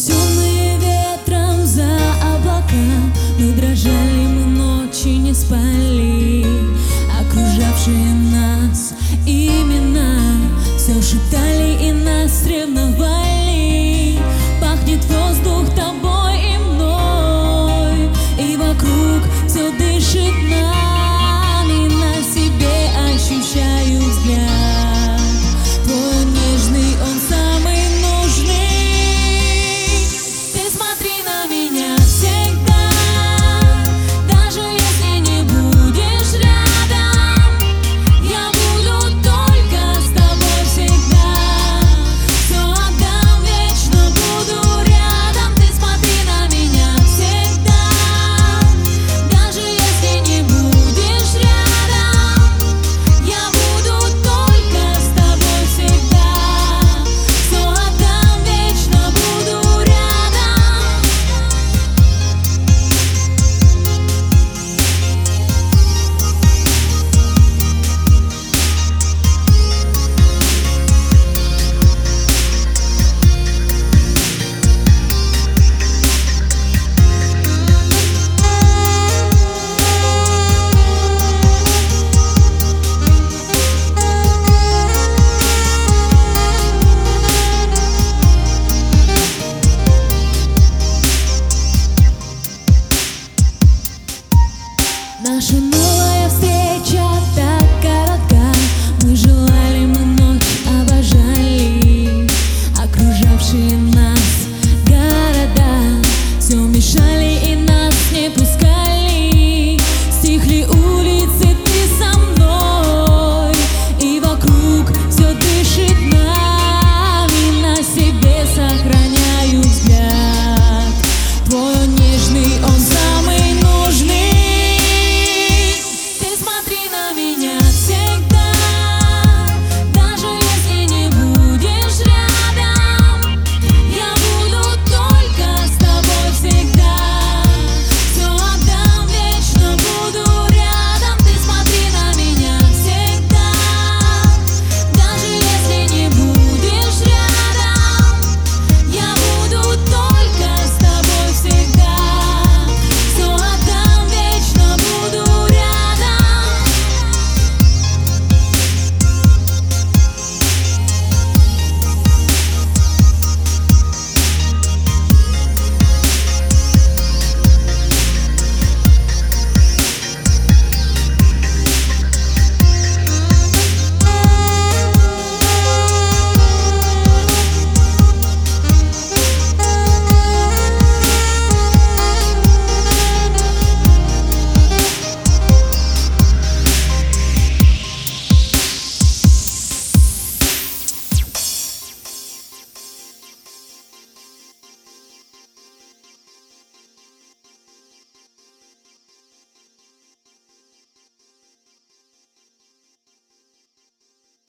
Унесенные ветром за облака Мы дрожали, мы ночи не спали. Окружавшие нас имена Все шептали и нас ревновали Наша новая встреча.